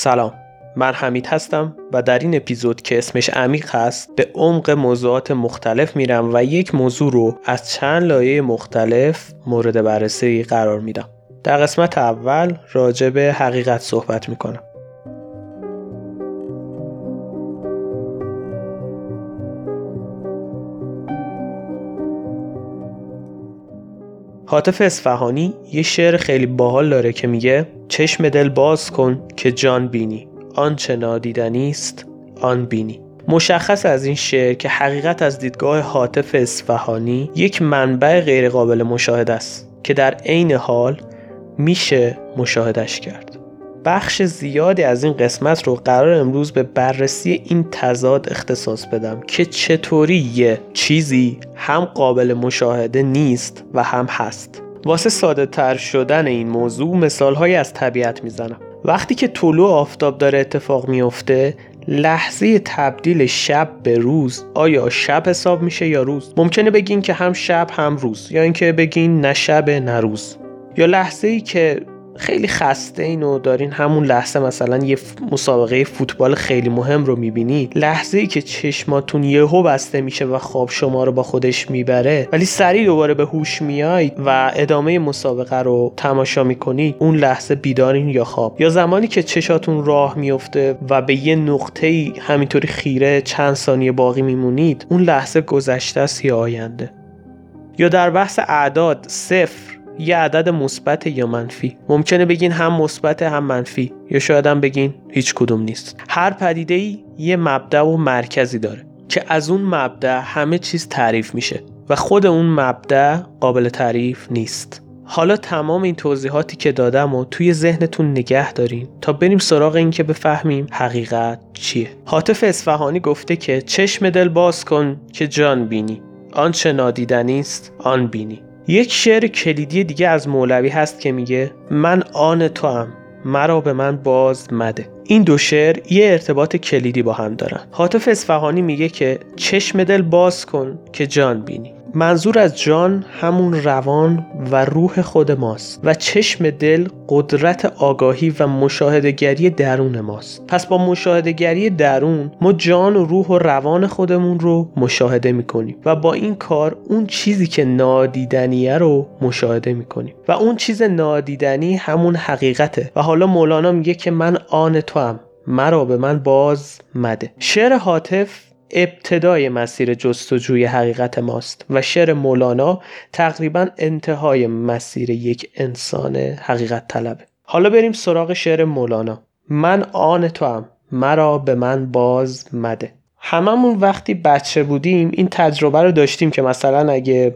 سلام. من حمید هستم و در این اپیزود که اسمش عمیق هست به عمق موضوعات مختلف میرم و یک موضوع رو از چند لایه مختلف مورد بررسی قرار میدم. در قسمت اول راجع به حقیقت صحبت می‌کنم. حاطف اصفهانی یه شعر خیلی باحال داره که میگه چشم دل باز کن که جان بینی آنچه نادیدنی است آن بینی. مشخص از این شعر که حقیقت از دیدگاه حاطف اصفهانی یک منبع غیرقابل مشاهده است که در عین حال میشه مشاهدش کرد. بخش زیادی از این قسمت رو قرار امروز به بررسی این تضاد اختصاص بدم که چطوری یه چیزی هم قابل مشاهده نیست و هم هست. واسه ساده تر شدن این موضوع مثال از طبیعت می‌زنم. وقتی که طلوع آفتاب داره اتفاق میفته لحظه تبدیل شب به روز آیا شب حساب میشه یا روز؟ ممکنه بگین که هم شب هم روز یا اینکه بگین نه شب نه روز. یا لحظه ای که خیلی خسته اینو دارین. همون لحظه مثلا یه مسابقه فوتبال خیلی مهم رو می‌بینی. لحظه ای که چشماتون یهو بسته میشه و خواب شما رو با خودش می‌بره ولی سریع دوباره به هوش میایید و ادامه مسابقه رو تماشا می‌کنید اون لحظه بیدارین یا خواب. یا زمانی که چشاتون راه میفته و به یه نقطه ای همینطوری خیره چند ثانیه باقی میمونید اون لحظه گذشته است یا آینده. یا در بحث اعداد صفر. یه عدد مثبت یا منفی. ممکنه بگین هم مثبت هم منفی. یا شاید هم بگین هیچ کدوم نیست. هر پدیده ای یه مبدع و مرکزی داره که از اون مبدع همه چیز تعریف میشه و خود اون مبدع قابل تعریف نیست. حالا تمام این توضیحاتی که دادم و توی ذهنتون نگه دارین تا بریم سراغ این که بفهمیم حقیقت چیه. حاطف اصفهانی گفته که چشم دل باز کن که جان بینی. آنچه نادیدنی است آن بینی. یک شعر کلیدی دیگه از مولوی هست که میگه من آن تو هم مرا به من باز مده. این دو شعر یه ارتباط کلیدی با هم دارن. حاطف اصفهانی میگه که چشم دل باز کن که جان بینی. منظور از جان همون روان و روح خود ماست و چشم دل قدرت آگاهی و مشاهدگری درون ماست. پس با مشاهدگری درون ما جان و روح و روان خودمون رو مشاهده می‌کنیم و با این کار اون چیزی که نادیدنیه رو مشاهده می‌کنیم. و اون چیز نادیدنی همون حقیقته. و حالا مولانا میگه که من آن تو هم مرا به من باز مده. شعر حاطف ابتدای مسیر جستجوی حقیقت ماست و شعر مولانا تقریبا انتهای مسیر یک انسان حقیقت طلبه. حالا بریم سراغ شعر مولانا. من آن تو هم مرا به من باز مده. هممون وقتی بچه بودیم این تجربه رو داشتیم که مثلا اگه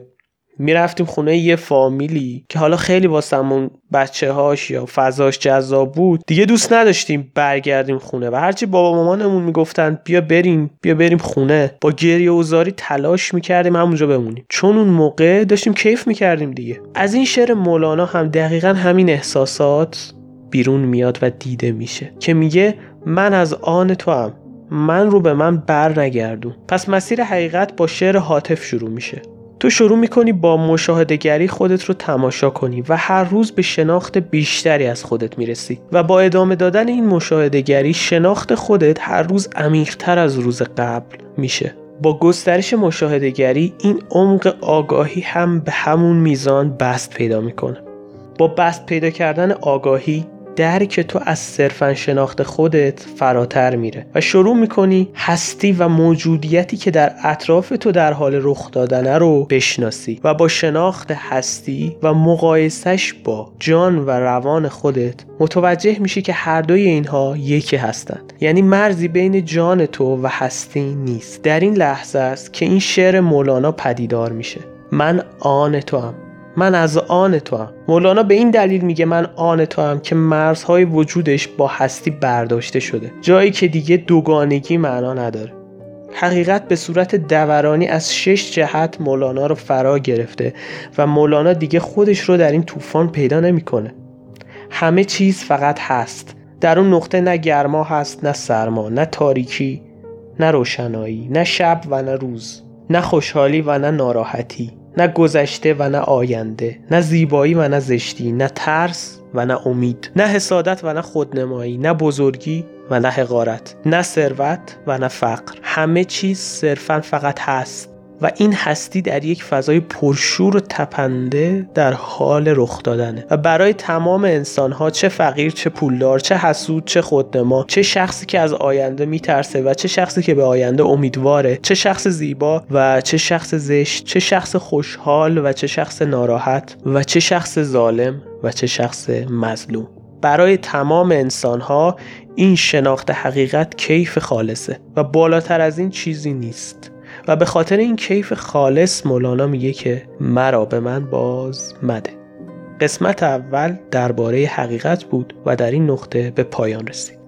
می‌رفتیم خونه یه فامیلی که حالا خیلی واسمون بچه هاش یا فضاش جذاب بود. دیگه دوست نداشتیم برگردیم خونه و هرچی بابا مامانمون می‌گفتن بیا بریم بیا بریم خونه. با گریه و زاری تلاش می‌کردیم همونجا بمونیم. چون اون موقع داشتیم کیف می‌کردیم دیگه. از این شعر مولانا هم دقیقا همین احساسات بیرون میاد و دیده میشه که میگه من از آن تو هم من رو به من بر نگردون پس مسیر حقیقت با شعر حاطف شروع میشه. تو شروع می‌کنی با مشاهدهگری خودت رو تماشا کنی و هر روز به شناخت بیشتری از خودت می‌رسی و با ادامه دادن این مشاهدهگری شناخت خودت هر روز عمیقتر از روز قبل میشه. با گسترش مشاهدهگری این عمق آگاهی هم به همون میزان بست پیدا می‌کنه. با بست پیدا کردن آگاهی درک تو از صرفا شناخت خودت فراتر میره و شروع می‌کنی هستی و موجودیتی که در اطراف تو در حال رخ دادنه رو بشناسی و با شناخت هستی و مقایسش با جان و روان خودت متوجه میشی که هر دوی اینها یکی هستند. یعنی مرزی بین جان تو و هستی نیست. در این لحظه است که این شعر مولانا پدیدار میشه. من آن تو هم من از آن تو هم مولانا به این دلیل میگه من آن تو هم که مرزهای وجودش با هستی برداشته شده. جایی که دیگه دوگانگی معنا نداره. حقیقت به صورت دورانی از شش جهت مولانا رو فرا گرفته و مولانا دیگه خودش رو در این طوفان پیدا نمی‌کنه. همه چیز فقط هست. در اون نقطه نه گرما هست نه سرما نه تاریکی نه روشنایی نه شب و نه روز نه خوشحالی و نه ناراحتی. نه گذشته و نه آینده نه زیبایی و نه زشتی نه ترس و نه امید نه حسادت و نه خودنمایی نه بزرگی و نه حقارت نه ثروت و نه فقر. همه چیز صرفا فقط هست. و این هستی در یک فضای پرشور و تپنده در حال رخ دادنه. و برای تمام انسان ها چه فقیر چه پولدار چه حسود چه خودنما چه شخصی که از آینده میترسه و چه شخصی که به آینده امیدواره چه شخص زیبا و چه شخص زشت چه شخص خوشحال و چه شخص ناراحت و چه شخص ظالم و چه شخص مظلوم. برای تمام انسان ها این شناخت حقیقت کیف خالصه و بالاتر از این چیزی نیست. و به خاطر این کیف خالص مولانا میگه که مرا به من باز مده. قسمت اول درباره حقیقت بود و در این نقطه به پایان رسید.